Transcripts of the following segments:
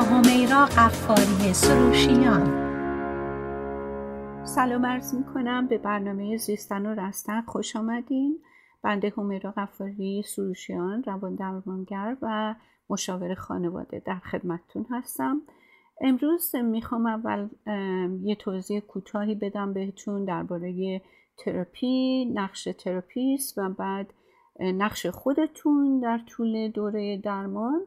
حمیرا غفاری سروشیان سلام عرض می کنم به برنامه زیستن و رستن. خوش آمدین. بنده حمیرا غفاری سروشیان روان درمانگر و مشاور خانواده در خدمتتون هستم. امروز می‌خوام اول یه توضیح کوتاهی بدم بهتون درباره تراپی نقش تراپیست و بعد نقش خودتون در طول دوره درمان.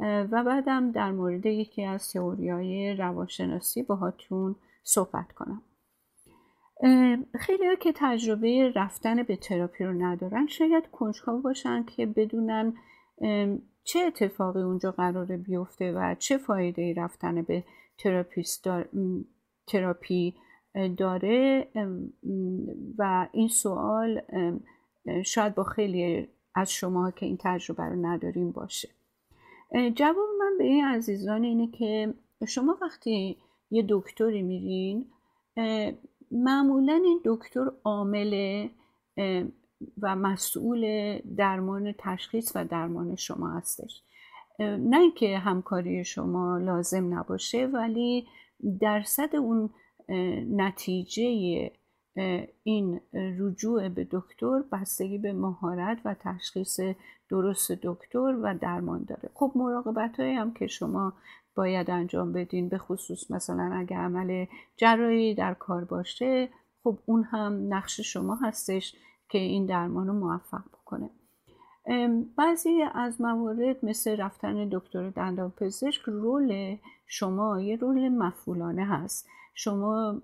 و بعدم در مورد یکی از تئوریای روانشناسی باهاتون صحبت کنم. خیلی ها که تجربه رفتن به تراپی رو ندارن شاید کنجکاو باشن که بدونن چه اتفاقی اونجا قراره بیفته و چه فایده رفتن به تراپیست تراپی داره. و این سوال شاید با خیلی از شما که این تجربه رو نداریم باشه. جواب من به این عزیزان اینه که شما وقتی یه دکتری میرین معمولا این دکتر عامل و مسئول درمان تشخیص و درمان شما هستش. نه اینکه همکاری شما لازم نباشه ولی درصد اون نتیجه این رجوع به دکتر بستگی به مهارت و تشخیص درست دکتر و درمان داره. خب مراقبت هم که شما باید انجام بدین به خصوص مثلا اگر عمل جراحی در کار باشه خب اون هم نقش شما هستش که این درمان رو موفق بکنه. بعضی از موارد مثل رفتن دکتر دندان پزشک رول شما یه رول مفعولانه هست. شما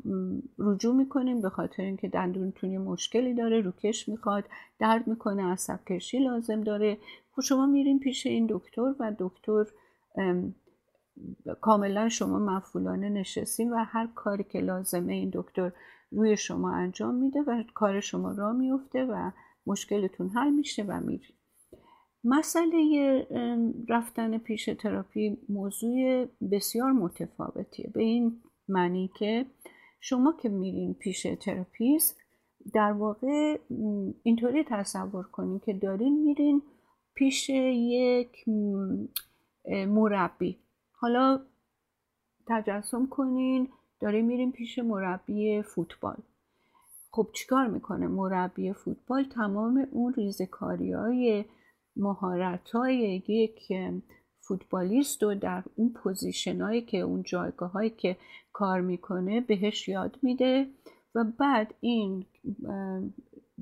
رجوع می‌کنیم به خاطر اینکه دندونتون یه مشکلی داره روکش می‌خواد درد می‌کنه عصب کشی لازم داره. خب شما میرین پیش این دکتر و دکتر کاملا شما مفعولانه نشستیم و هر کاری که لازمه این دکتر روی شما انجام میده و کار شما را میفته و مشکلتون حل میشه و میری مسئله رفتن پیش تراپی موضوع بسیار متفاوتیه. به این معنی که شما که میرین پیش تراپیست در واقع اینطوری تصور کنین که دارین میرین پیش یک مربی. حالا تجسم کنین داریم میریم پیش مربی فوتبال. خب چیکار می‌کنه مربی فوتبال؟ تمام اون ریزکاری های مهارت های یک فوتبالیست و در اون پوزیشن هایی که اون جایگاه هایی که کار می‌کنه بهش یاد میده و بعد این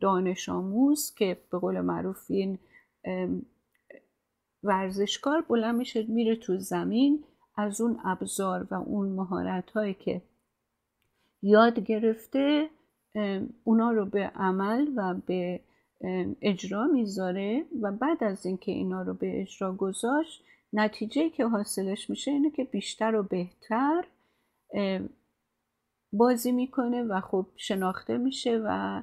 دانش آموز که به قول معروف این ورزشکار بلند میشه میره تو زمین از اون ابزار و اون مهارت هایی که یاد گرفته اونا رو به عمل و به اجرا می‌ذاره و بعد از اینکه اینا رو به اجرا گذاشت نتیجه که حاصلش میشه اینه که بیشتر و بهتر بازی می‌کنه و خب شناخته میشه و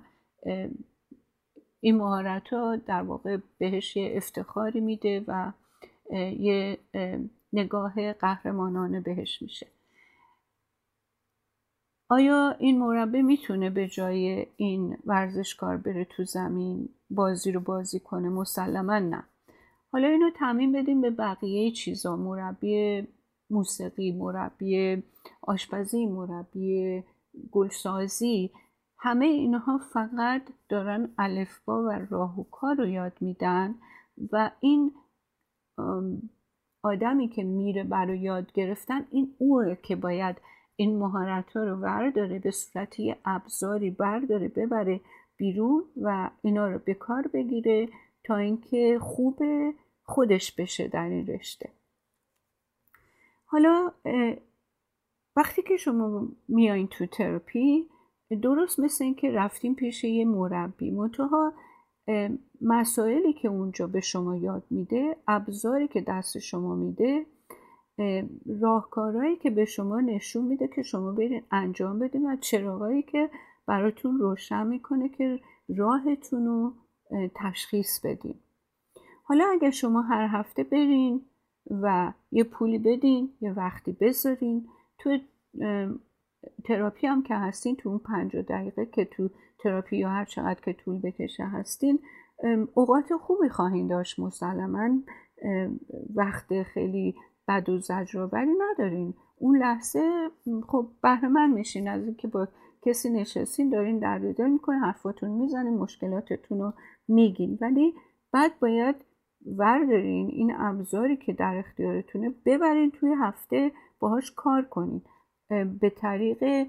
این مهارت ها در واقع بهش یه افتخاری میده و یه نگاه قهرمانانه بهش میشه. آیا این مربی می‌تونه به جای این ورزشکار بره تو زمین بازی رو بازی کنه؟ مسلما نه. حالا اینو تعمین بدیم به بقیه چیزا. مربی موسیقی مربی آشپزی مربی گلسازی همه اینها فقط دارن الفبا و راهوکار رو یاد میدن و این آدمی که میره برای یاد گرفتن این اوه که باید این مهارت ها رو برداره به صورتی ابزاری برداره ببره بیرون و اینا رو به کار بگیره تا اینکه خوب خودش بشه در این رشته. حالا وقتی که شما میایین تو تراپی درست مثل اینکه رفتیم پیش یه مربی. منتها مسائلی که اونجا به شما یاد میده ابزاری که دست شما میده راهکارهایی که به شما نشون میده که شما برین انجام بدین و چراغایی که براتون روشن می‌کنه که راهتون رو تشخیص بدین. حالا اگر شما هر هفته برین و یه پولی بدین یه وقتی بذارین تو تراپی هم که هستین تو اون پنجاه دقیقه که تو تراپی یا هر چقدر که طول بکشه هستین اوقات خوبی خواهید داشت مسلما. وقت خیلی بد و زجرآوری ندارین. اون لحظه خب بهره من میشین از اینکه با کسی نشستین دارین درد دل می‌کنه حرفاتون می‌زنین مشکلاتتون رو میگین. ولی بعد باید وردارین این ابزاری که در اختیارتونه ببرین توی هفته باهاش کار کنین. به طریق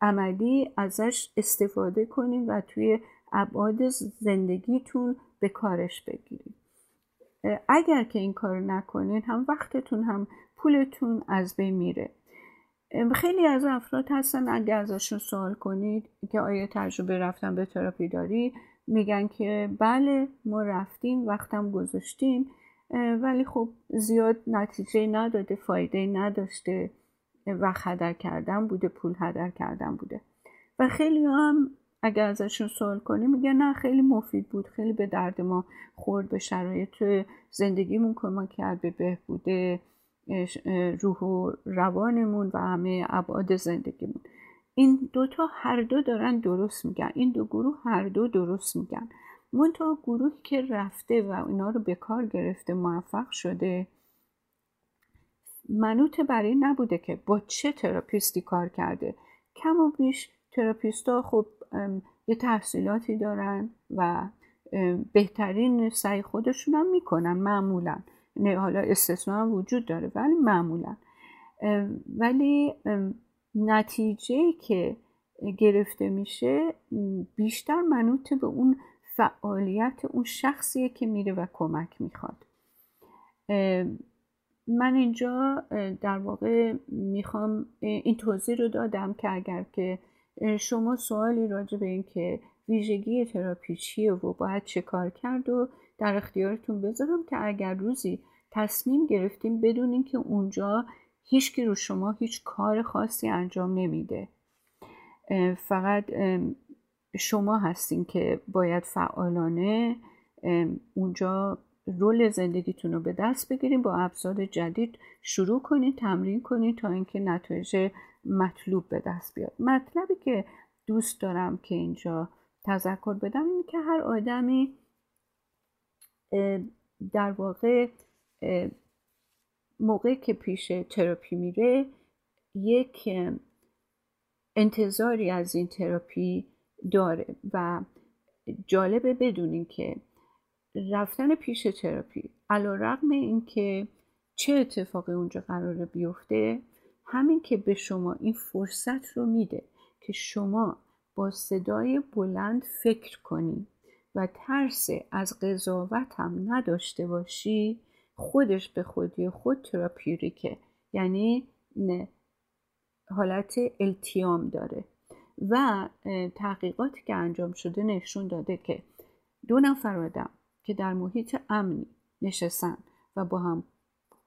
عملی ازش استفاده کنین و توی ابعاد زندگیتون به کارش بگیرین. اگر که این کار نکنین هم وقتتون هم پولتون از بین میره. خیلی از افراد هستن اگر ازشون سوال کنید که آیا تجربه رفتن به تراپی داری میگن که بله ما رفتیم وقتم گذاشتیم ولی خب زیاد نتیجه نداده فایده نداشته وقت هدر کردن بوده پول هدر کردن بوده. و خیلی هم اگر ازشون سوال کنیم میگن نه خیلی مفید بود خیلی به درد ما خورد به شرایط زندگیمون کمک کرد به بهبود روح و روانمون و همه ابعاد زندگیمون. این دوتا هر دو دارن درست میگن. این دو گروه هر دو درست میگن. منتها گروهی که رفته و اینا رو به کار گرفته موفق شده منوط برای نبوده که با چه تراپیستی کار کرده. کم و بیش تراپیستا خب یه تحصیلاتی دارن و بهترین سعی خودشون هم می‌کنن معمولا. نه حالا استثنا وجود داره ولی معمولا. ولی نتیجه که گرفته میشه بیشتر منوط به اون فعالیت اون شخصیه که میره و کمک می‌خواد. من اینجا در واقع می‌خوام این توضیح رو دادم که اگر که شما سوالی راجع به این که ویژگی تراپی چیه و باید چه کار کرد و در اختیارتون بذارم که اگر روزی تصمیم گرفتیم بدونین که اونجا هیچکی رو شما هیچ کار خاصی انجام نمیده. فقط شما هستین که باید فعالانه اونجا رول زندگیتون رو به دست بگیریم با ابزار جدید شروع کنید تمرین کنید تا اینکه نتایج مطلوب به دست بیاد. مطلبی که دوست دارم که اینجا تذکر بدم اینه که هر آدمی در واقع موقعی که پیش تراپی میره یک انتظاری از این تراپی داره و جالبه بدونین که رفتن پیش تراپی علا رقم این که چه اتفاقی اونجا قراره بیفته همین که به شما این فرصت رو میده که شما با صدای بلند فکر کنی و ترس از قضاوت هم نداشته باشی خودش به خودی خود تراپیوریکه یعنی نه حالت التیام داره. و تحقیقاتی که انجام شده نشون داده که دو نفر آدم که در محیط امنی نشستن و با هم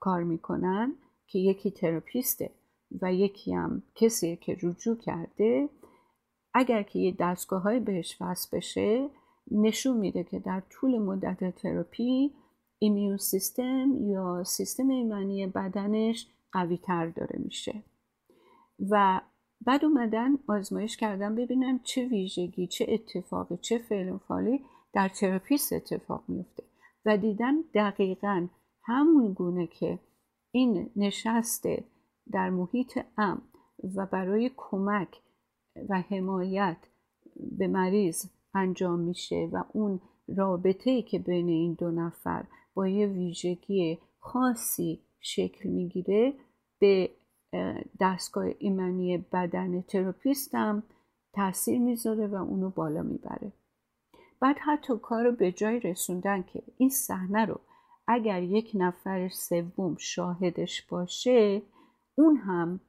کار می‌کنن که یکی تراپیسته و یکی هم کسی که رجوع کرده اگر که یه دستگاه های بهش وصل بشه نشون میده که در طول مدت تراپی ایمیون سیستم یا سیستم ایمنی بدنش قوی تر داره میشه. و بعد اومدن آزمایش کردن ببینن چه ویژگی چه اتفاقی چه فعل فعالی در تراپیست اتفاق میفته و دیدن دقیقا همون گونه که این نشسته در محیط ام و برای کمک و حمایت به مریض انجام میشه و اون رابطه که بین این دو نفر یه ویژگی خاصی شکل می‌گیره به دستگاه ایمنی بدن تراپیست هم تاثیر می‌ذاره و اونو بالا می‌بره. بعد حتی کار رو به جای رسوندن که این صحنه رو اگر یک نفر سوم شاهدش باشه اون هم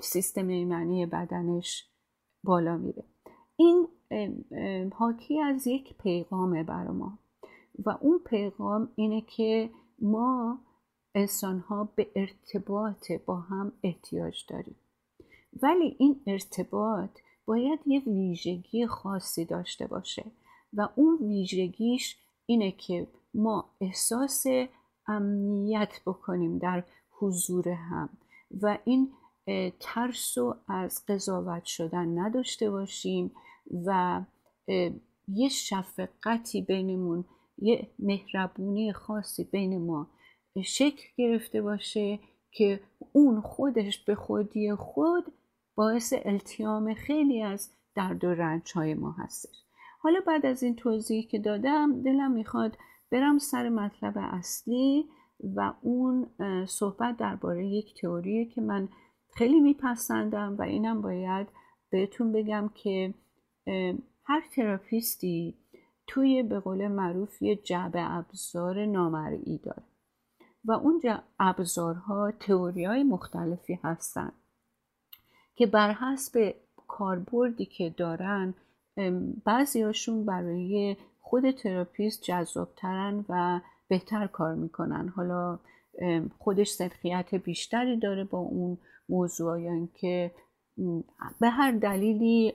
سیستم ایمنی بدنش بالا میره. این حاکی از یک پیغامه برای ما. و اون پیغام اینه که ما انسان ها به ارتباط با هم احتیاج داریم. ولی این ارتباط باید یه ویژگی خاصی داشته باشه و اون ویژگیش اینه که ما احساس امنیت بکنیم در حضور هم و این ترس رو از قضاوت شدن نداشته باشیم و یه شفقتی بینمون یه مهربونی خاصی بین ما شکل گرفته باشه که اون خودش به خودی خود باعث التیام خیلی از درد و رنج های ما هستش. حالا بعد از این توضیحی که دادم دلم می‌خواد برم سر مطلب اصلی و اون صحبت درباره یک تئوریه که من خیلی میپسندم و اینم باید بهتون بگم که هر تراپیستی توی به قول معروف یه جعبه ابزار نامرئی داره. و اون ابزارها تئوری های مختلفی هستن که بر حسب کاربردی که دارن بعضیاشون برای خود تراپیست جذابترن و بهتر کار می‌کنن. حالا خودش صدقیت بیشتری داره با اون موضوع اینکه به هر دلیلی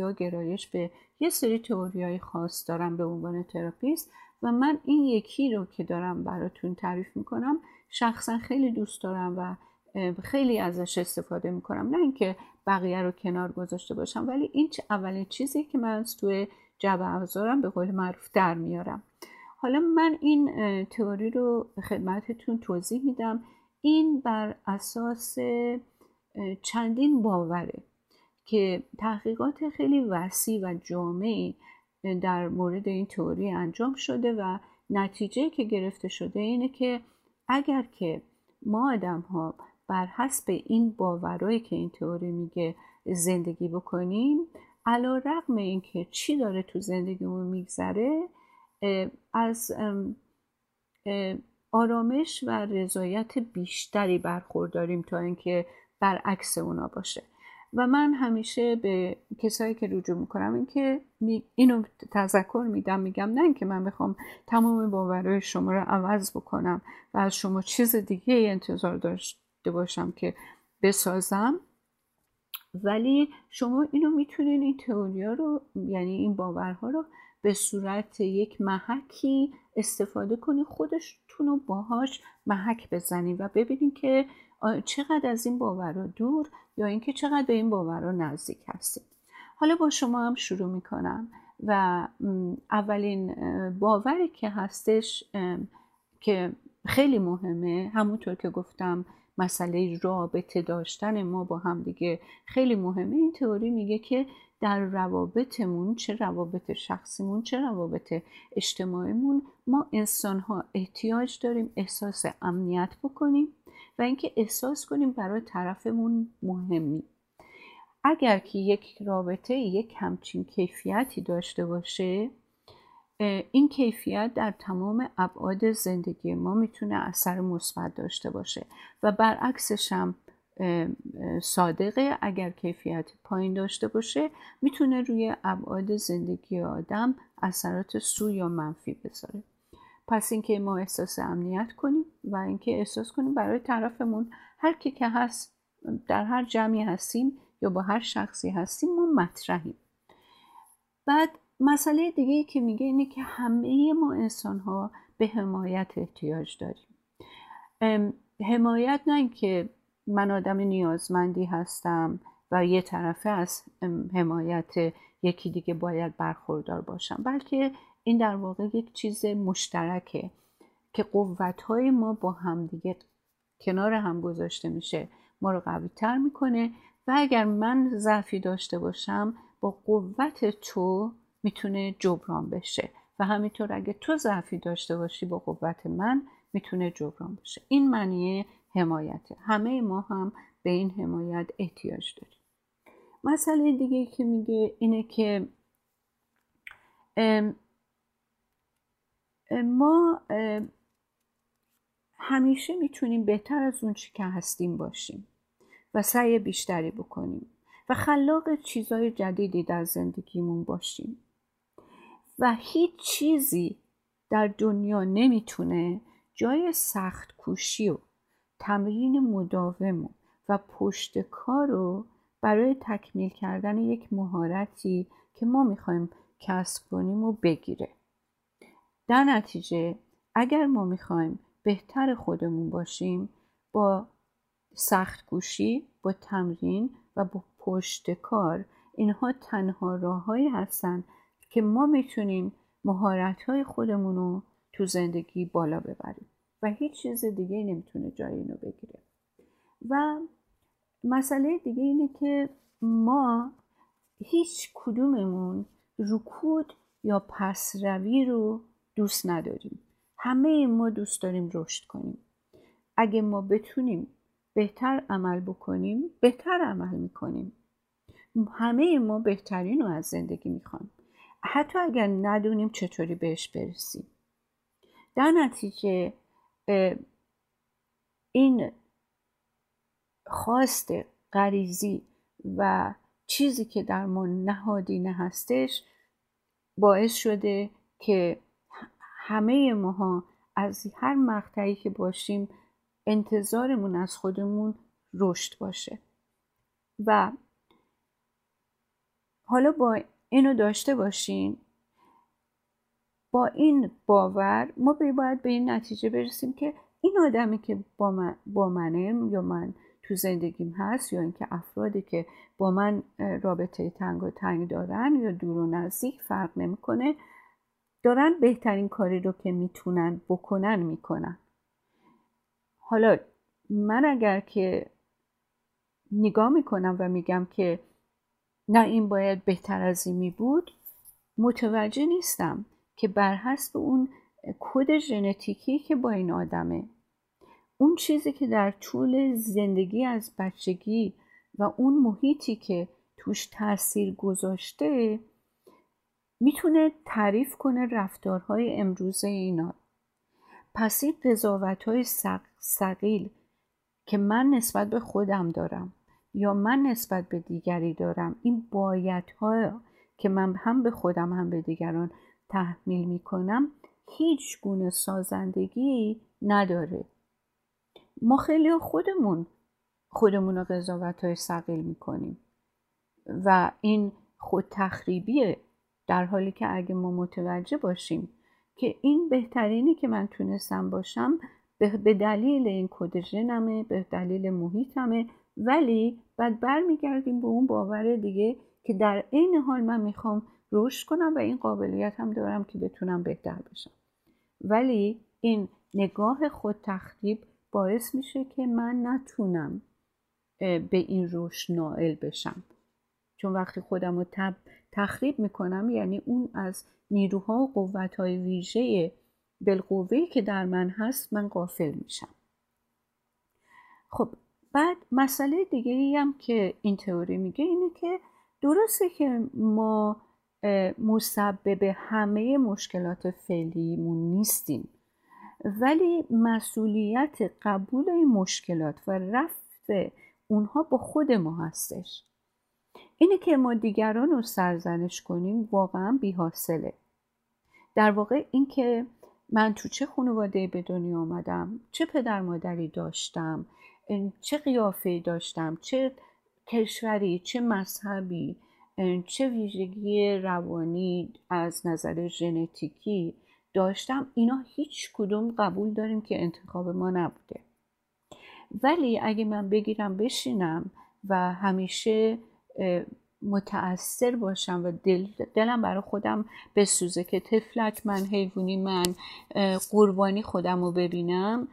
ها گرایش به یه سری های خاص دارم به عنوان تراپیست و من این یکی رو که دارم براتون تعریف می‌کنم شخصا خیلی دوست دارم و خیلی ازش استفاده می‌کنم. نه اینکه بقیه رو کنار گذاشته باشم ولی این اولین چیزی که من از توی جبه افزارم به قول معروف در میارم. حالا من این تئوری رو خدمتتون توضیح میدم. این بر اساس چندین باوره که تحقیقات خیلی وسیع و جامعی در مورد این تئوری انجام شده و نتیجه که گرفته شده اینه که اگر که ما آدم ها بر حسب این باورایی که این تئوری میگه زندگی بکنیم علا رقم این که چی داره تو زندگیمون میگذره از آرامش و رضایت بیشتری برخورداریم تا اینکه برعکس اونا باشه. و من همیشه به کسایی که رجوع می‌کنم اینکه اینو تذکر میدم میگم نه اینکه من بخوام تمام باورهای شما رو عوض بکنم و از شما چیز دیگه انتظار داشته باشم که بسازم. ولی شما اینو می‌تونین این تئوریا رو یعنی این باورها رو به صورت یک محکی استفاده کنید خودشتون رو باهاش محک بزنید و ببینید که چقدر از این باورها دور یا اینکه چقدر به این باورها نزدیک هستید؟ حالا با شما هم شروع می‌کنم و اولین باوری که هستش که خیلی مهمه همونطور که گفتم مسئله رابطه داشتن ما با هم دیگه خیلی مهمه. این تئوری میگه که در روابطمون چه روابط شخصیمون چه روابط اجتماعیمون ما انسان ها احتیاج داریم احساس امنیت بکنیم و اینکه احساس کنیم برای طرفمون مهمی. اگر که یک رابطه یک همچین کیفیتی داشته باشه این کیفیت در تمام ابعاد زندگی ما می‌تونه اثر مثبت داشته باشه و برعکسش هم صادقه. اگر کیفیت پایین داشته باشه می‌تونه روی ابعاد زندگی آدم اثرات سو یا منفی بذاره. پس اینکه ما احساس امنیت کنیم و اینکه احساس کنیم برای طرفمون هر کی که هست در هر جمعی هستیم یا با هر شخصی هستیم ما مطرحیم. بعد مسئله دیگه که میگه اینه که همه ما انسان ها به حمایت احتیاج داریم. حمایت نه اینکه من آدم نیازمندی هستم و یه طرفه از حمایت یکی دیگه باید برخوردار باشم بلکه این در واقع یک چیز مشترکه که قوت های ما با همدیگه کنار هم گذاشته میشه. ما رو قوی تر می‌کنه و اگر من ضعفی داشته باشم با قوت تو می‌تونه جبران بشه. و همینطور اگه تو ضعفی داشته باشی با قوت من می‌تونه جبران بشه. این معنی حمایته همه ما هم به این حمایت احتیاج داریم. مسئله دیگه که میگه اینه که ما همیشه می‌تونیم بهتر از اون چی که هستیم باشیم و سعی بیشتری بکنیم و خلاق چیزهای جدیدی در زندگیمون باشیم. و هیچ چیزی در دنیا نمی‌تونه جای سخت کوشی و تمرین مداوم و پشت کار رو برای تکمیل کردن یک مهارتی که ما می‌خوایم کسب کنیم و بگیره. در نتیجه اگر ما می‌خوایم بهتر خودمون باشیم با سخت گوشی با تمرین و با پشت کار اینها تنها راههایی هستند که ما می‌تونیم مهارت های خودمون رو تو زندگی بالا ببریم و هیچ چیز دیگه نمی‌تونه جای اینو بگیره. و مسئله دیگه اینه که ما هیچ کدوممون رکود یا پسروی رو دوست نداریم. همه ما دوست داریم رشد کنیم. اگه ما بتونیم بهتر عمل بکنیم بهتر عمل می‌کنیم. همه ما بهترین رو از زندگی می‌خوایم حتی اگر ندونیم چطوری بهش برسیم. در نتیجه این خواست غریزی و چیزی که در ما نهادینه هستش باعث شده که همه ماها از هر مقطعی که باشیم انتظارمون از خودمون رشد باشه. و حالا با اینو داشته باشین با این باور ما باید به این نتیجه برسیم که این آدمی که با, من با منه یا من تو زندگیم هست یا اینکه افرادی که با من رابطه تنگ و تنگ دارن یا دور و نزدیک فرق نمی‌کنه دارن بهترین کاری رو که می‌تونن بکنن می‌کنن. حالا من اگر که نگاه می‌کنم و میگم که نه این باید بهتر از این می بود متوجه نیستم که بر حسب اون کد ژنتیکی که با این آدمه اون چیزی که در طول زندگی از بچگی و اون محیطی که توش تاثیر گذاشته می‌تونه تعریف کنه رفتارهای امروزه اینا. پس این قضاوت های سقیل که من نسبت به خودم دارم یا من نسبت به دیگری دارم این ها که من هم به خودم هم به دیگران تحمیل می‌کنم هیچ گونه سازندگی نداره. ما خیلی خودمون خودمون رو قضاوت های سقیل می‌کنیم و این خود تخریبیه در حالی که اگه ما متوجه باشیم که این بهترینی که من تونستم باشم به دلیل این کد ژنمه به دلیل محیطمه ولی بعد برمیگردیم به اون باور دیگه که در عین حال من می‌خوام رشد کنم و این قابلیت هم دارم که بتونم بهتر بشم. ولی این نگاه خود تخریب باعث میشه که من نتونم به این رشد نائل بشم. چون وقتی خودم رو تخریب می‌کنم یعنی اون از نیروها و قوتهای ویژه بالقوهی که در من هست من قافل میشم. خب بعد مسئله دیگه ای هم که این تئوری میگه اینه که درسته که ما مسبب همه مشکلات فعلیمون نیستیم ولی مسئولیت قبول این مشکلات و رفع اونها با خود ما هستش. اینه که ما دیگران رو سرزنش کنیم واقعا بیحاصله. در واقع اینکه من تو چه خانواده به دنیا آمدم چه پدر مادری داشتم چه قیافه داشتم چه کشوری چه مذهبی چه ویژگی روانی از نظر ژنتیکی داشتم اینا هیچ کدوم قبول داریم که انتخاب ما نبوده. ولی اگه من بگیرم بشینم و همیشه متأثر باشم و دل دلم برای خودم بسوزه که تفلک من حیوانی من قربانی خودم رو ببینم.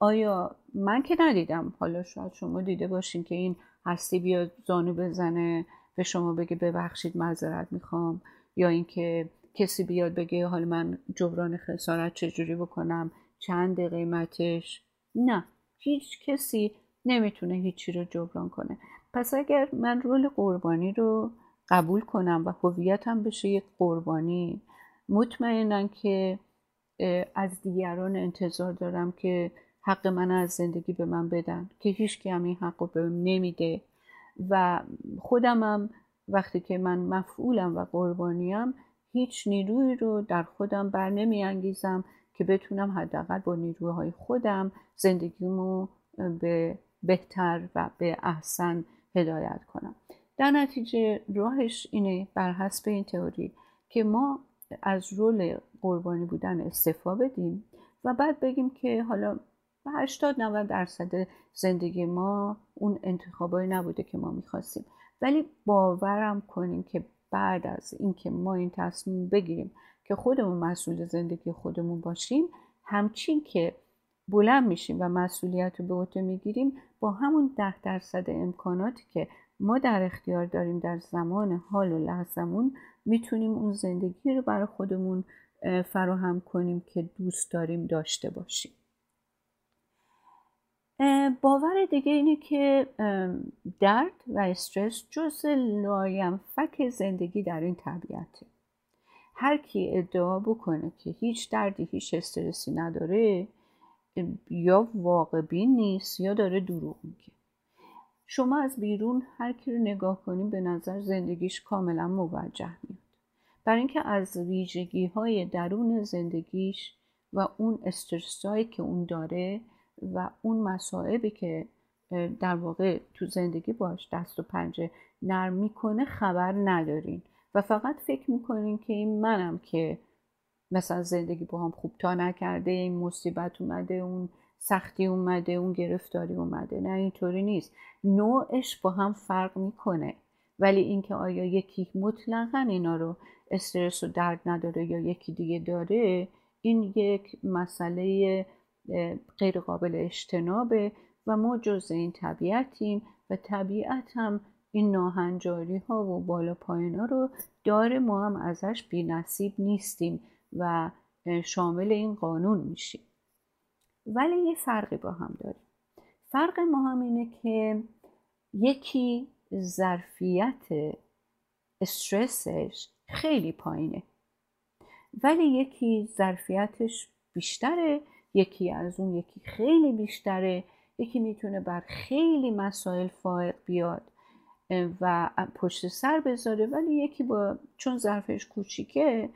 آیا من که ندیدم؟ حالا شاید شما دیده باشین که این هستی بیاد زانو بزنه به شما بگه ببخشید معذرت می‌خوام. یا اینکه کسی بیاد بگه حالا من جبران خسارت چجوری بکنم؟ چند قیمتش نه هیچ کسی نمی‌تونه هیچی رو جبران کنه. پس اگر من رول قربانی رو قبول کنم و هویتم بشه یک قربانی مطمئنا که از دیگران انتظار دارم که حق من از زندگی به من بدن که هیچ هم این حق رو به نمیده. و خودمم وقتی که من مفعولم و قربانیم هیچ نیروی رو در خودم بر نمی انگیزم که بتونم حداقل با نیروهای خودم زندگیمو به بهتر و به احسن هدایت کنم. در نتیجه راهش اینه بر حسب این تئوری که ما از رول قربانی بودن استفا بدیم و بعد بگیم که حالا 80 90 درصد زندگی ما اون انتخابایی نبوده که ما می‌خواستیم. ولی باورم کنیم که بعد از اینکه ما این تصمیم بگیریم که خودمون مسئول زندگی خودمون باشیم همچین که بلند میشیم و مسئولیت رو به عهده می‌گیریم با همون ده درصد امکاناتی که ما در اختیار داریم در زمان حال و لحظمون می‌تونیم اون زندگی رو برای خودمون فراهم کنیم که دوست داریم داشته باشیم. باور دیگه اینه که درد و استرس جز لاینفک زندگی در این طبیعته. هر کی ادعا بکنه که هیچ دردی هیچ استرسی نداره یا واقع بین نیست یا داره دروغ میگه. شما از بیرون هر کی رو نگاه کنیم به نظر زندگیش کاملا موجه میاد. برای اینکه از ویژگی های درون زندگیش و اون استرسایی که اون داره و اون مصائبی که در واقع تو زندگی باش دست و پنجه نرم می‌کنه خبر ندارین. و فقط فکر می‌کنین که این منم که مثلا زندگی با هم خوب تا نکرده این مصیبت اومده اون سختی اومده اون گرفتاری اومده. نه اینطوری نیست. نوعش با هم فرق می‌کنه. ولی اینکه آیا یکی مطلقا اینا رو استرس و درد نداره یا یکی دیگه داره این یک مسئله غیر قابل اجتنابه و ما جز این طبیعتیم و طبیعت هم این ناهنجاری ها و بالا پایین ها رو داره ما هم ازش بی نصیب نیستیم. و شامل این قانون میشیم. ولی یه فرقی با هم داریم. فرق ما هم اینه که یکی ظرفیت استرسش خیلی پایینه. ولی یکی ظرفیتش بیشتره یکی از اون یکی خیلی بیشتره. یکی می‌تونه بر خیلی مسائل فائق بیاد و پشت سر بذاره. ولی یکی با چون ظرفش کوچیکه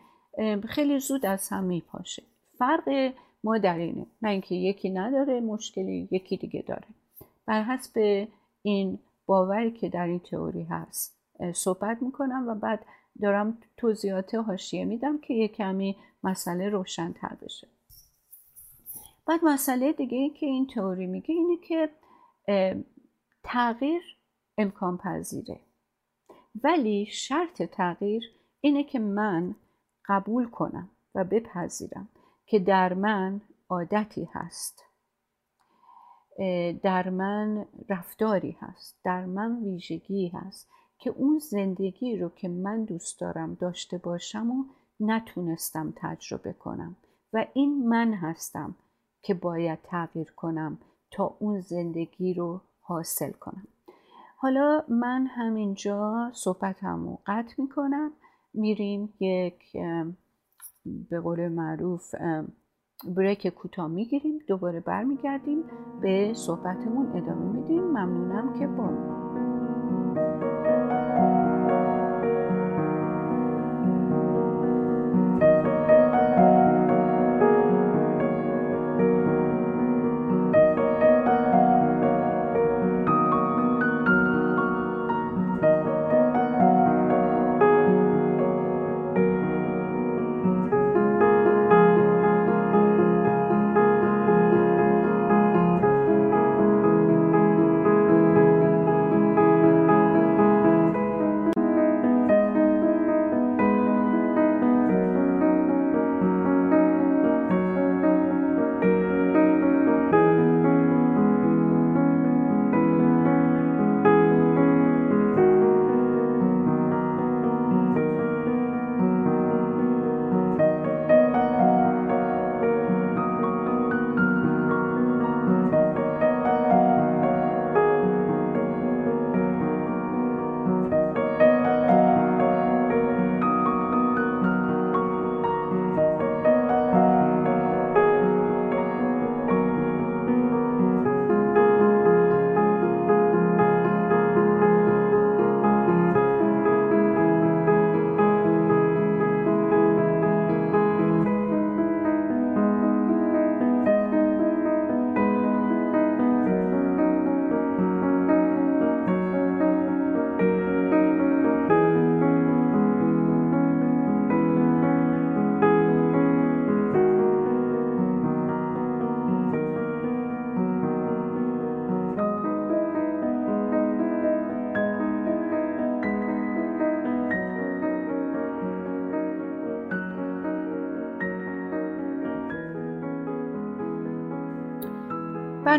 خیلی زود از هم میپاشه. فرق ما در اینه. نه اینکه یکی نداره مشکلی یکی دیگه داره. بر حسب این باوری که در این تئوری هست صحبت می‌کنم و بعد دارم توضیحات حاشیه میدم که یه کمی مسئله روشنتر بشه. بعد مسئله دیگه ای که این تئوری میگه اینه که تغییر امکان پذیره ولی شرط تغییر اینه که من قبول کنم و بپذیرم که در من عادتی هست. در من رفتاری هست. در من ویژگی هست که اون زندگی رو که من دوست دارم داشته باشم و نتونستم تجربه کنم. و این من هستم که باید تغییر کنم تا اون زندگی رو حاصل کنم. حالا من همینجا صحبتم رو قطع می‌کنم. میریم یک به قول معروف بریک کوتاه می‌گیریم دوباره برمیگردیم به صحبتمون ادامه میدیم. ممنونم که با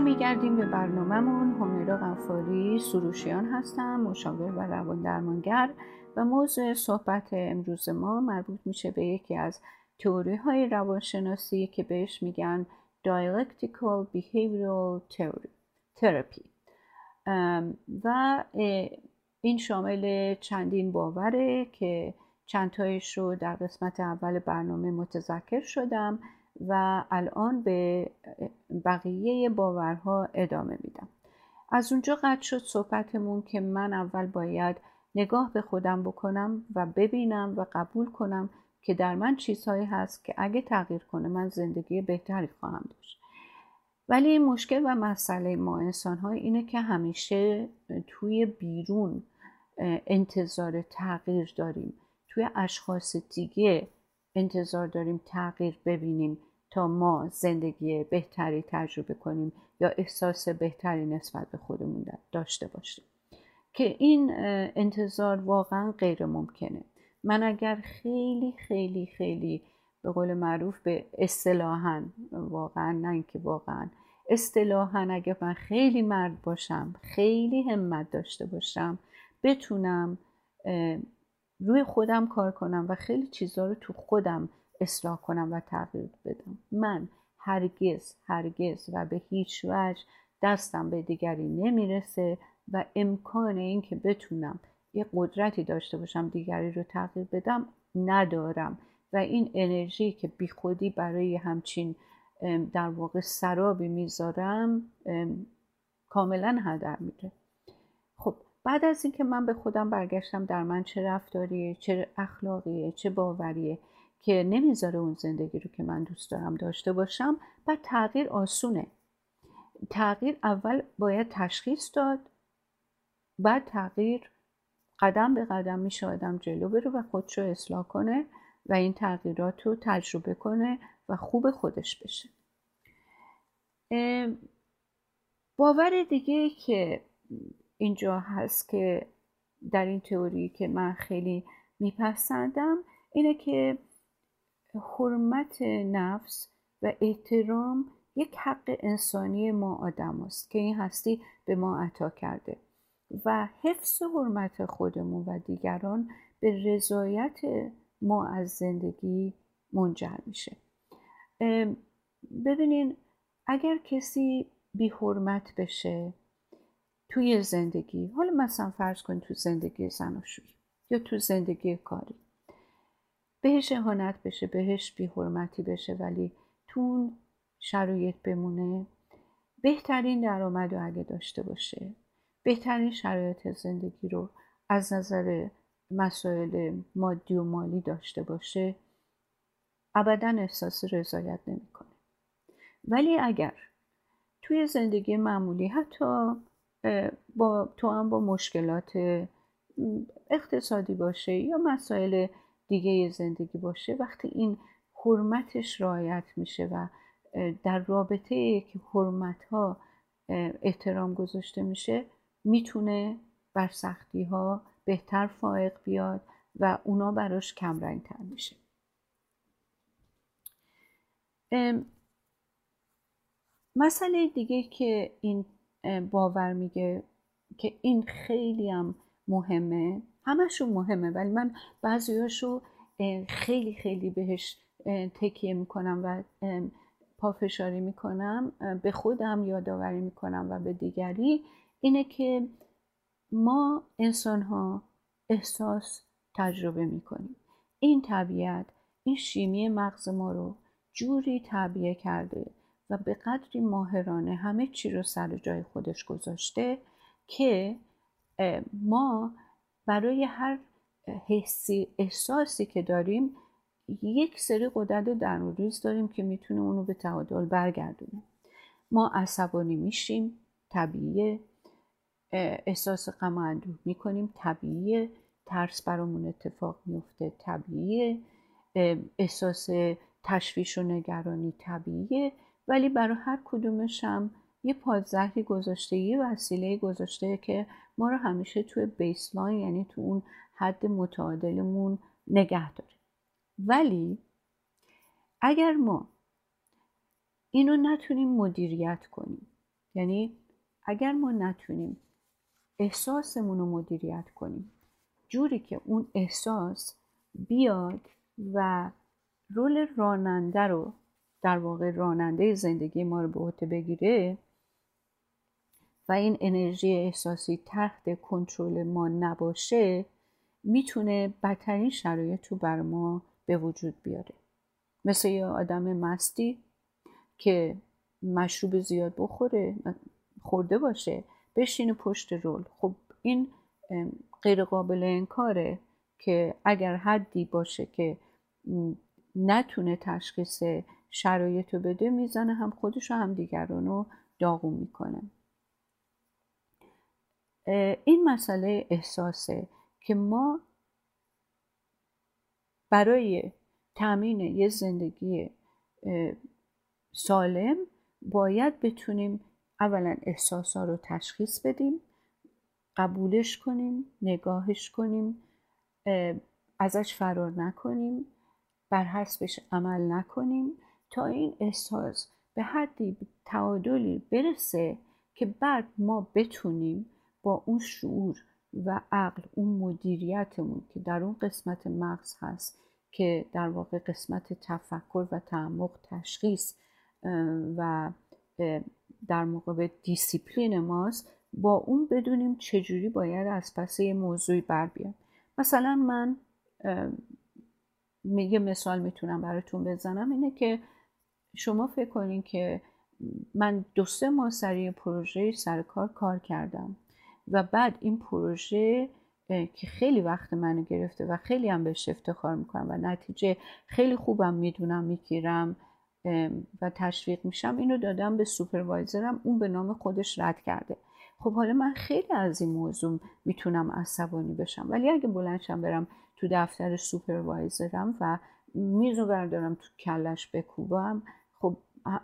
برمیگردیم به برنامهمون. همیرا غفاری سروشیان هستم مشاور و روان درمانگر و موضوع صحبت امروز ما مربوط میشه به یکی از تئوری های روانشناسی که بهش میگن Dialectical Behavioral Therapy. و این شامل چندین باوره که چند تایش رو در قسمت اول برنامه متذکر شدم. و الان به بقیه باورها ادامه میدم. از اونجا قطع شد صحبتمون که من اول باید نگاه به خودم بکنم و ببینم و قبول کنم که در من چیزهایی هست که اگه تغییر کنه من زندگی بهتری خواهم داشت. ولی مشکل و مسئله ما انسان های اینه که همیشه توی بیرون انتظار تغییر داریم. توی اشخاص دیگه انتظار داریم تغییر ببینیم. تا ما زندگی بهتری تجربه کنیم یا احساس بهتری نسبت به خودمون داشته باشیم. که این انتظار واقعا غیر ممکنه. من اگر خیلی خیلی خیلی به قول معروف به اصطلاحا واقعا نه اینکه واقعا اصطلاحا اگر من خیلی مرد باشم خیلی همت داشته باشم بتونم روی خودم کار کنم و خیلی چیزها رو تو خودم اصلاح کنم و تغییر بدم. من هرگز هرگز و به هیچ وجه دستم به دیگری نمی‌رسه و امکان اینکه بتونم یه قدرتی داشته باشم دیگری رو تغییر بدم ندارم. و این انرژی که بیخودی برای همچین در واقع سرابی می‌ذارم کاملا هدر میره خب بعد از اینکه من به خودم برگشتم در من چه رفتاریه چه اخلاقیه چه باوریه که نمی‌ذاره اون زندگی رو که من دوست دارم داشته باشم و تغییر آسونه. تغییر اول باید تشخیص داد بعد تغییر قدم به قدم میشه آدم جلو بره و خودش رو اصلاح کنه و این تغییرات رو تجربه کنه و خوب خودش بشه. باور دیگه که اینجا هست که در این تئوری که من خیلی میپسندم اینه که حرمت نفس و احترام یک حق انسانی ما آدم است که این هستی به ما عطا کرده. و حفظ حرمت خودمون و دیگران به رضایت ما از زندگی منجر میشه. ببینین اگر کسی بی حرمت بشه توی زندگی حالا مثلا فرض کن تو زندگی زناشویی یا تو زندگی کاری بهش اهانت بشه بهش بی حرمتی بشه ولی تو شرایط بمونه. بهترین درآمد رو اگه داشته باشه بهترین شرایط زندگی رو از نظر مسائل مادی و مالی داشته باشه ابدا احساس رضایت نمی‌کنه. ولی اگر توی زندگی معمولی حتی با تو هم با مشکلات اقتصادی باشه یا مسائل دیگه زندگی باشه وقتی این حرمتش رعایت میشه و در رابطه که حرمت ها احترام گذاشته میشه می‌تونه بر سختی ها بهتر فائق بیاد و اونا براش کم تر میشه مسئله دیگه که این باور میگه که این خیلی هم مهمه همشون مهمه ولی من بعضیاشو خیلی خیلی بهش تکیه می‌کنم و پافشاری می‌کنم به خودم یادآوری می‌کنم و به دیگری اینه که ما انسان ها احساس تجربه می‌کنیم. این طبیعت این شیمی مغز ما رو جوری تعبیه کرده و به قدری ماهرانه همه چی رو سر جای خودش گذاشته که ما برای هر حسی احساسی که داریم یک سری قدرت درونریز داریم که می‌تونه اونو به تعادل برگردونه ما عصبانی میشیم طبیعیه. احساس غم و اندوه می‌کنیم طبیعیه. ترس برامون اتفاق میفته طبیعیه. احساس تشویش و نگرانی طبیعیه. ولی برای هر کدومش هم یه پادزهری گذاشته یه وسیله گذاشته که ما رو همیشه توی بیسلاین یعنی تو اون حد متعادلمون نگه داره. ولی اگر ما اینو نتونیم مدیریت کنیم یعنی اگر ما نتونیم احساسمون رو مدیریت کنیم جوری که اون احساس بیاد و رول راننده رو در واقع راننده زندگی ما رو به عهده بگیره و این انرژی احساسی تحت کنترل ما نباشه می‌تونه بدترین شرایط رو بر ما به وجود بیاره. مثل یه آدم مستی که مشروب زیاد بخوره خورده باشه بشینه پشت رول. خب این غیر قابل انکاره که اگر حدی باشه که نتونه تشخیص شرایط رو بده می‌زنه هم خودش و هم دیگران رو داغون می‌کنه. این مسئله احساسه که ما برای تامین یه زندگی سالم باید بتونیم اولا احساسا رو تشخیص بدیم قبولش کنیم نگاهش کنیم ازش فرار نکنیم بر حسبش عمل نکنیم تا این احساس به حدی تعادلی برسه که بعد ما بتونیم با اون شعور و عقل اون مدیریتمون که در اون قسمت مغز هست که در واقع قسمت تفکر و تعمق تشخیص و در موقع دیسیپلین ماست با اون بدونیم چجوری باید از پس یه موضوعی بر بیاد. مثلا من یه مثال می‌تونم براتون بزنم اینه که شما فکر کنین که من دو سه ماه سری پروژه سر کار کار کردم. و بعد این پروژه که خیلی وقت منو گرفته و خیلی هم بهش افتخار می‌کنم و نتیجه خیلی خوبم می‌دونم می‌گیرم و تشویق میشم اینو دادم به سوپروایزرم اون به نام خودش رد کرده. خب حالا من خیلی از این موضوع می‌تونم عصبانی بشم ولی اگه بلندشم برم تو دفتر سوپروایزرم و میزو بردارم تو کلش بکوبم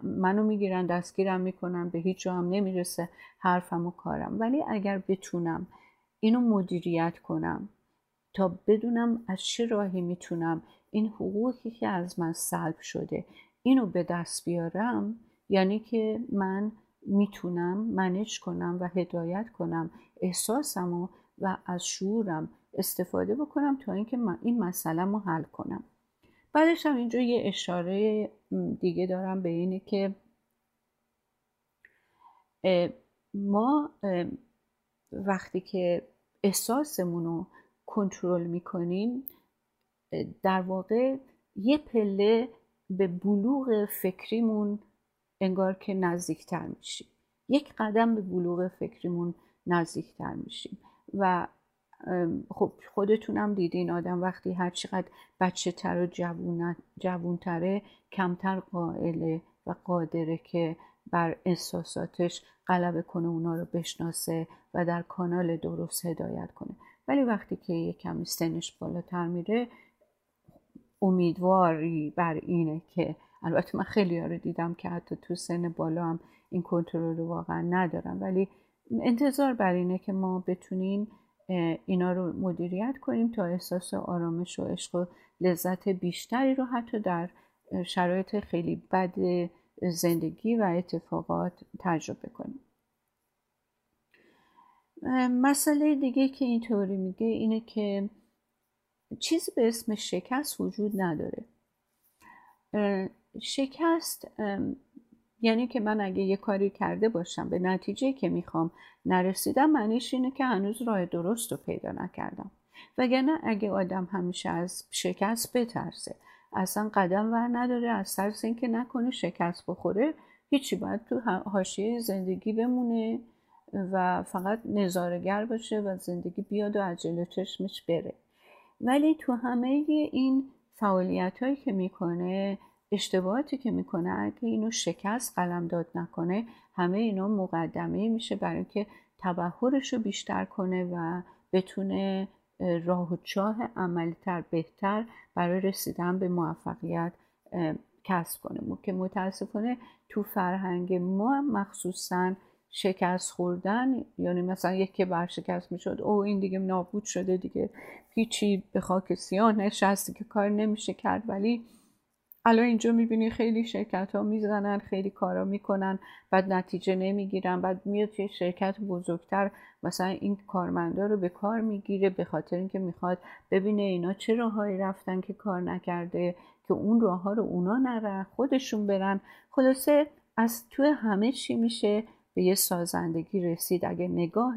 منو می‌گیرن دستگیرم می‌کنن به هیچ جا هم نمی‌رسه حرفم و کارم. ولی اگر بتونم اینو مدیریت کنم تا بدونم از چه راهی می‌تونم این حقوقی که از من سلب شده اینو به دست بیارم یعنی که من می‌تونم منج کنم و هدایت کنم احساسم و از شعورم استفاده بکنم تا اینکه من این مسئله رو حل کنم. بعدش هم اینجا یه اشاره دیگه دارم به اینه که ما وقتی که احساسمون رو کنترل می‌کنیم در واقع یه پله به بلوغ فکریمون انگار که نزدیکتر میشیم. یک قدم به بلوغ فکریمون نزدیکتر میشیم و خب خودتونم دیدین آدم وقتی هر چقدر بچه تر و جوونتره کمتر قائله و قادره که بر احساساتش غلبه کنه اونا رو بشناسه و در کانال درست هدایت کنه. ولی وقتی که یه کمی سنش بالاتر میره امیدواری بر اینه که البته من خیلی رو دیدم که حتی تو سن بالا هم این کنترل رو واقعا ندارم ولی انتظار بر اینه که ما بتونیم اینا رو مدیریت کنیم تا احساس آرامش و عشق و لذت بیشتری رو حتی در شرایط خیلی بد زندگی و اتفاقات تجربه کنیم. مسئله دیگه که اینطوری میگه اینه که چیزی به اسم شکست وجود نداره. شکست یعنی که من اگه یه کاری کرده باشم به نتیجه که می‌خوام نرسیدم معنیش اینه که هنوز راه درست رو پیدا نکردم. وگرنه اگه آدم همیشه از شکست بترسه اصلا قدم ور نداره از ترس اینکه نکنه شکست بخوره هیچی باید تو حاشیه زندگی بمونه و فقط نظارگر باشه و زندگی بیاد و از جلو چشمش بره. ولی تو همه این فعالیت هایی که می‌کنه اشتباهاتی که می‌کنه اگه اینو شکست قلم داد نکنه همه اینا مقدمه میشه برای اینکه تبهرش رو بیشتر کنه و بتونه راه و چاه عملیتر بهتر برای رسیدن به موفقیت کسب کنه. که متاسفانه تو فرهنگ ما مخصوصا شکست خوردن یعنی مثلا یکی برشکست می‌شد او این دیگه نابود شده دیگه هیچی به خاک سیاه نشستی که کار نمیشه کرد. ولی الان اینجا می‌بینی خیلی شرکت ها می‌زنن خیلی کارا می‌کنن بعد نتیجه نمی‌گیرن بعد میاد یه شرکت بزرگتر مثلا این کارمندا رو به کار می‌گیره به خاطر اینکه می‌خواد ببینه اینا چه راههایی رفتن که کار نکرده که اون راه ها رو اونا نرن خودشون برن. خلاصه از تو همه چی میشه به یه سازندگی رسید. اگه نگاه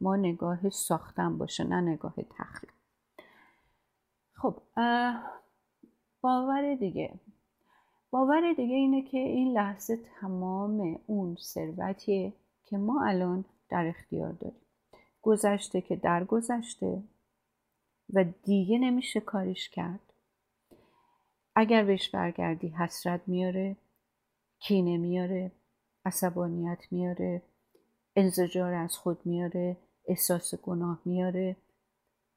ما نگاه ساختن باشه نه نگاه تخریب. خب باور دیگه. باور دیگه اینه که این لحظه تمام اون ثروتیه که ما الان در اختیار داریم. گذشته که در گذشته و دیگه نمیشه کارش کرد. اگر بهش برگردی حسرت میاره کینه میاره عصبانیت میاره انزجار از خود میاره احساس گناه میاره.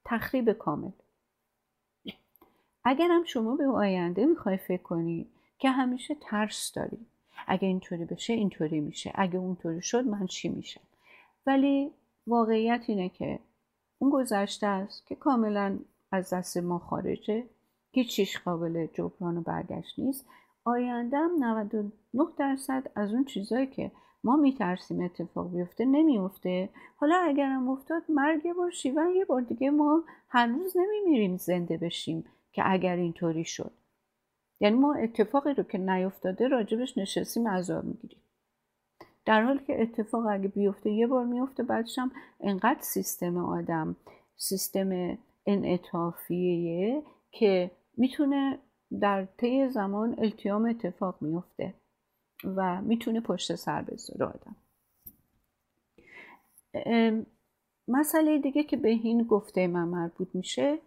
تخریب کامل. اگر هم شما به آینده می‌خوای فکر کنی که همیشه ترس داری اگه اینطوری بشه اینطوری میشه اگه اونطوری شد من چی میشم؟ ولی واقعیت اینه که اون گذشته است که کاملا از دست ما خارجه هیچ قابل جبران و برگشت نیست. آینده هم 99 درصد از اون چیزایی که ما میترسیم اتفاق بیفته نمیفته حالا اگرم افتاد مرگ بار شیون یه بار دیگه ما هنوز نمیمیریم زنده بشیم. که اگر اینطوری شد. یعنی ما اتفاقی رو که نیفتاده راجبش نشستیم عذاب می‌گیریم. در حالی که اتفاق اگه بیفته یه بار میفته بعدش هم انقدر سیستم آدم سیستم انعطافیه که می‌تونه در طی زمان التیام اتفاق میفته و می‌تونه پشت سر بذاره آدم. مسئله دیگه که به این گفته من مربوط میشه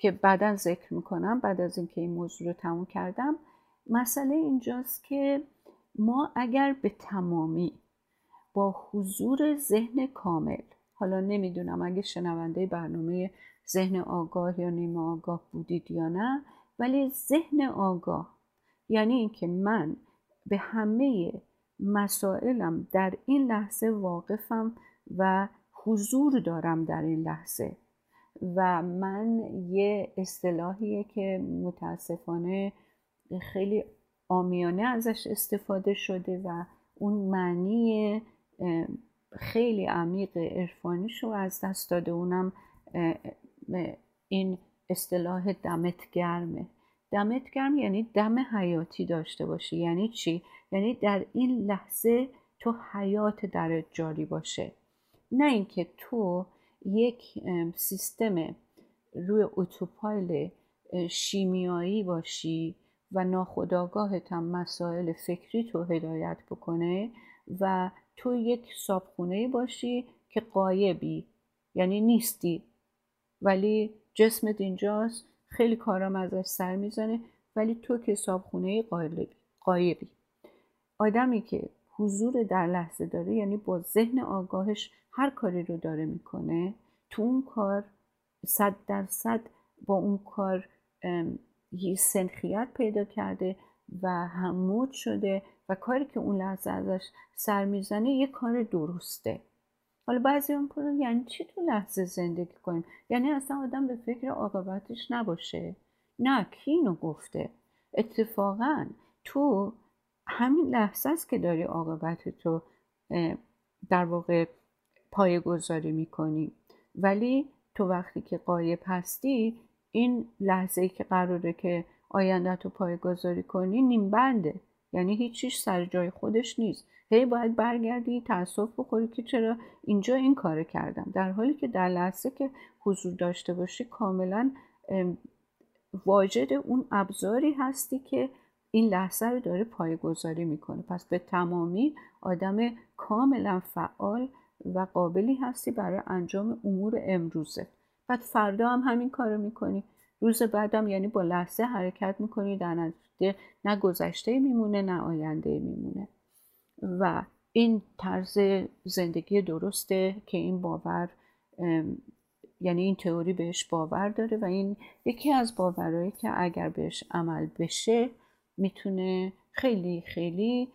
که بعدا ذکر می‌کنم بعد از اینکه این موضوع رو تموم کردم مسئله اینجاست که ما اگر به تمامی با حضور ذهن کامل حالا نمی‌دونم اگه شنونده برنامه ذهن آگاه یا نیمه آگاه بودید یا نه ولی ذهن آگاه یعنی اینکه من به همه مسائلم در این لحظه واقفم و حضور دارم در این لحظه. و من یه اصطلاحیه که متاسفانه خیلی آمیانه ازش استفاده شده و اون معنی خیلی عمیق عرفانیش رو از دست داده. اونم این اصطلاح دمت گرمه دمت گرم یعنی دم حیاتی داشته باشی. یعنی چی؟ یعنی در این لحظه تو حیات در جاری باشه. نه اینکه تو یک سیستم روی اتوپایل شیمیایی باشی و ناخداگاهت هم مسائل فکری تو هدایت بکنه و تو یک صابخونه باشی که قایبی یعنی نیستی. ولی جسمت اینجاست خیلی کارام ازش سر می‌زنه ولی تو که صابخونه قایبی. آدمی که حضور در لحظه داره یعنی با ذهن آگاهش هر کاری رو داره می‌کنه تو اون کار صد درصد با اون کار سنخیت پیدا کرده و همود شده و کاری که اون لحظه ازش سر می‌زنه یه کار درسته. حالا بعضی هم کنن یعنی چی تو لحظه زندگی کنیم؟ یعنی اصلا آدم به فکر عاقبتش نباشه. نه کی گفته؟ اتفاقا تو همین لحظه است که داری عاقبت تو در واقع پایه گذاری می‌کنی. ولی تو وقتی که قایب هستی این لحظه ای که قراره که آینده تو پایه گذاری کنی نیم بنده. یعنی هیچیش سر جای خودش نیست. هی باید برگردی تاسف بخوری که چرا اینجا این کار کردم. در حالی که در لحظه که حضور داشته باشی کاملا واجد اون ابزاری هستی که این لحظه رو داره پایگذاری می‌کنه. پس به تمامی آدم کاملا فعال و قابلی هستی برای انجام امور امروزه. بعد فردا هم همین کارو می‌کنی. روز بعدم یعنی با لحظه حرکت می‌کنی. در نتیجه نه گذشته میمونه نه آینده میمونه. و این طرز زندگی درسته که این باور یعنی این تئوری بهش باور داره و این یکی از باورهایی که اگر بهش عمل بشه می‌تونه خیلی خیلی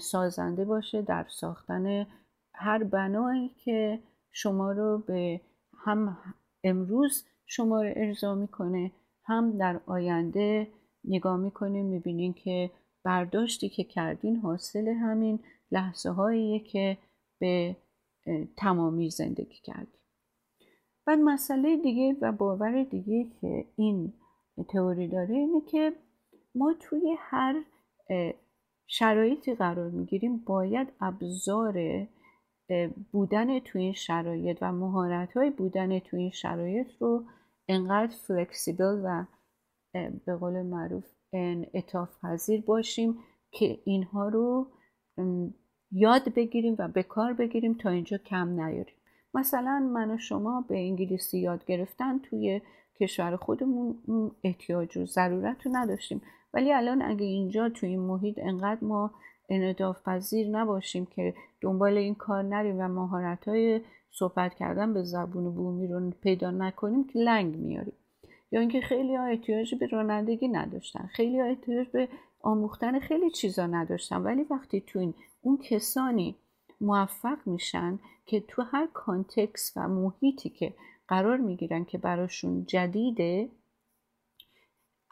سازنده باشه در ساختن هر بنایی که شما رو به هم امروز شما رو ارضا می‌کنه هم در آینده نگاه می‌کنین می‌بینین که برداشتی که کردین حاصل همین لحظه هاییه که به تمامی زندگی کردیم بعد مسئله دیگه و باور دیگه که این تئوری داره اینه که ما توی هر شرایطی قرار می‌گیریم باید ابزار بودن توی این شرایط و مهارت های بودن توی این شرایط رو انقدر فلکسیبل و به قول معروف اتاف پذیر باشیم که اینها رو یاد بگیریم و به کار بگیریم تا اینجا کم نیاریم. مثلا من و شما به انگلیسی یاد گرفتن توی کشور خودمون احتیاج و ضرورت رو نداشتیم. ولی الان اگه اینجا توی این محیط انقدر ما انعطاف پذیر نباشیم که دنبال این کار نریم و مهارت های صحبت کردن به زبون بومی رو پیدا نکنیم که لنگ میاریم. یا اینکه خیلی ها احتیاج به رانندگی نداشتن. خیلی ها احتیاج به آموختن خیلی چیزا نداشتن. ولی وقتی تو این اون کسانی موفق میشن که تو هر کانتکس و محیطی که قرار می‌گیرن که براشون جدیده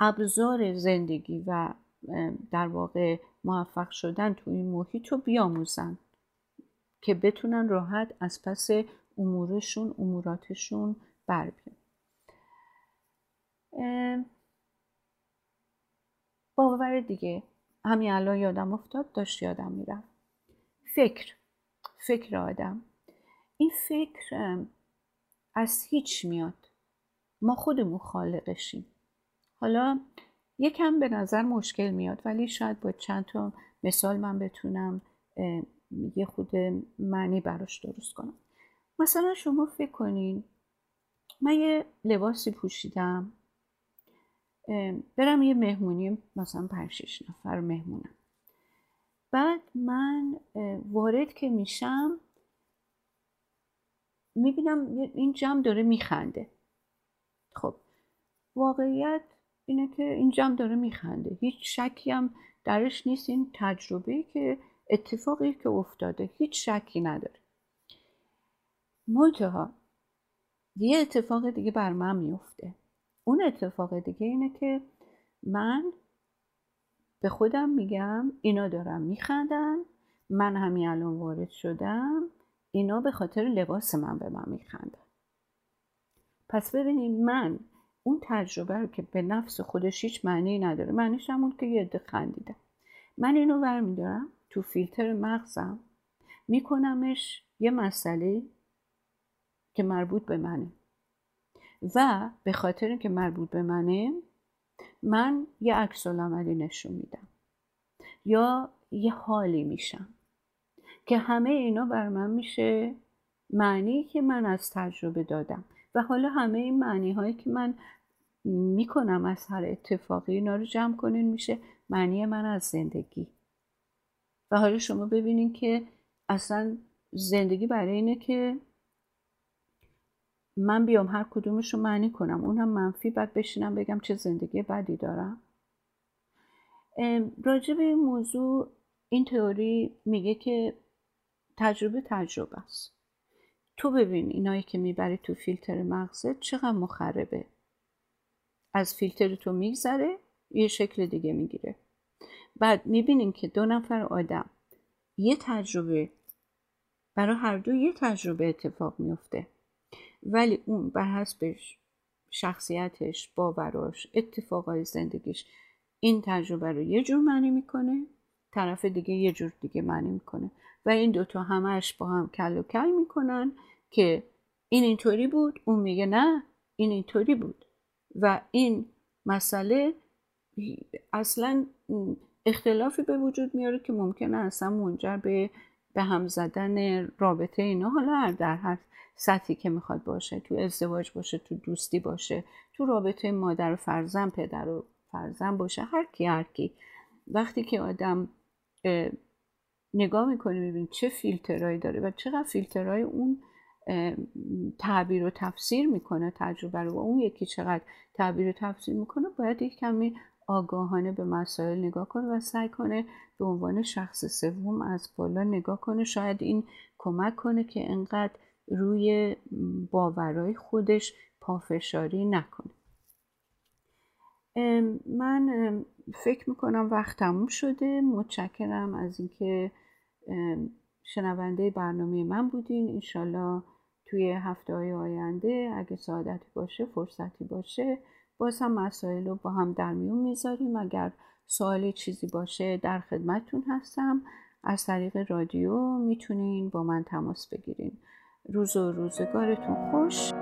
ابزار زندگی و در واقع موفق شدن تو این محیط رو بیاموزن که بتونن راحت از پس امورشون اموراتشون بر بیان. باور دیگه. همین الان یادم افتاد داشت یادم میرم فکر فکر آدم. این فکر از هیچ میاد. ما خودمون خالقشیم. حالا یکم به نظر مشکل میاد ولی شاید با چند تا مثال من بتونم یه خود معنی براش درست کنم. مثلا شما فکر کنین من یه لباسی پوشیدم برم یه مهمونی مثلا پنج نفر مهمونم. بعد من وارد که میشم می‌بینم این جمع داره میخنده. خب واقعیت اینه که این جمع داره میخنده. هیچ شکی هم درش نیست این تجربه که اتفاقی که افتاده. هیچ شکی نداره. منتها یه اتفاق دیگه بر من میفته. اون اتفاق دیگه اینه که من به خودم میگم اینا دارم میخندن من همین الان وارد شدم اینا به خاطر لباس من به من میخندن. پس ببینید من اون تجربه رو که به نفس خودش هیچ معنی نداره معنیش همون که یه عده من اینو برمیدارم تو فیلتر مغزم میکنمش یه مسئله که مربوط به منه. و به خاطر اینکه مربوط به منه من یه عکس عملی نشون میدم. یا یه حالی میشم که همه اینا بر من میشه معنی که من از تجربه دادم. و حالا همه این معنی هایی که من می‌کنم از هر اتفاقی اینا رو جمع کنین میشه معنی من از زندگی. و حالا شما ببینین که اصلا زندگی برای اینه که من بیام هر کدومش رو معنی کنم. اونم منفی بعد بشینم بگم چه زندگی بدی دارم. راجع به این موضوع این تئوری میگه که تجربه تجربه است. تو ببین اینایی که می‌بری تو فیلتر مغزت چقدر مخربه. از فیلتر تو میگذره یه شکل دیگه می‌گیره. بعد می‌بینیم که دو نفر آدم یه تجربه برای هر دو یه تجربه اتفاق میفته ولی اون بر حسب شخصیتش باوراش اتفاقای زندگیش این تجربه رو یه جور معنی می‌کنه طرف دیگه یه جور دیگه معنی می‌کنه. و این دوتا همش با هم کل و کل می‌کنن. که این اینطوری بود اون میگه نه این اینطوری بود. و این مسئله اصلا اختلافی به وجود میاره که ممکنه اصلا منجر به به هم زدن رابطه اینا. حالا در هر سطحی که می‌خواد باشه تو ازدواج باشه تو دوستی باشه تو رابطه مادر و فرزن پدر و فرزن باشه هر کی هر کی. وقتی که آدم نگاه می‌کنه میبین چه فیلترهایی داره و چقدر فیلترهای اون تعبیر و تفسیر می‌کنه تجربه رو. و اون یکی چقدر تعبیر و تفسیر می‌کنه باید یک کمی آگاهانه به مسائل نگاه کنه و سعی کنه به عنوان شخص سوم از بالا نگاه کنه. شاید این کمک کنه که انقدر روی باورای خودش پافشاری نکنه. من فکر می‌کنم وقت تموم شده. متشکرم از اینکه شنونده برنامه من بودین. انشالله توی هفته های آینده اگه سعادتی باشه فرصتی باشه باز هم مسائل رو با هم در میون می‌ذاریم. اگر سوال چیزی باشه در خدمتتون هستم. از طریق رادیو می‌تونین با من تماس بگیرین. روز و روزگارتون خوش.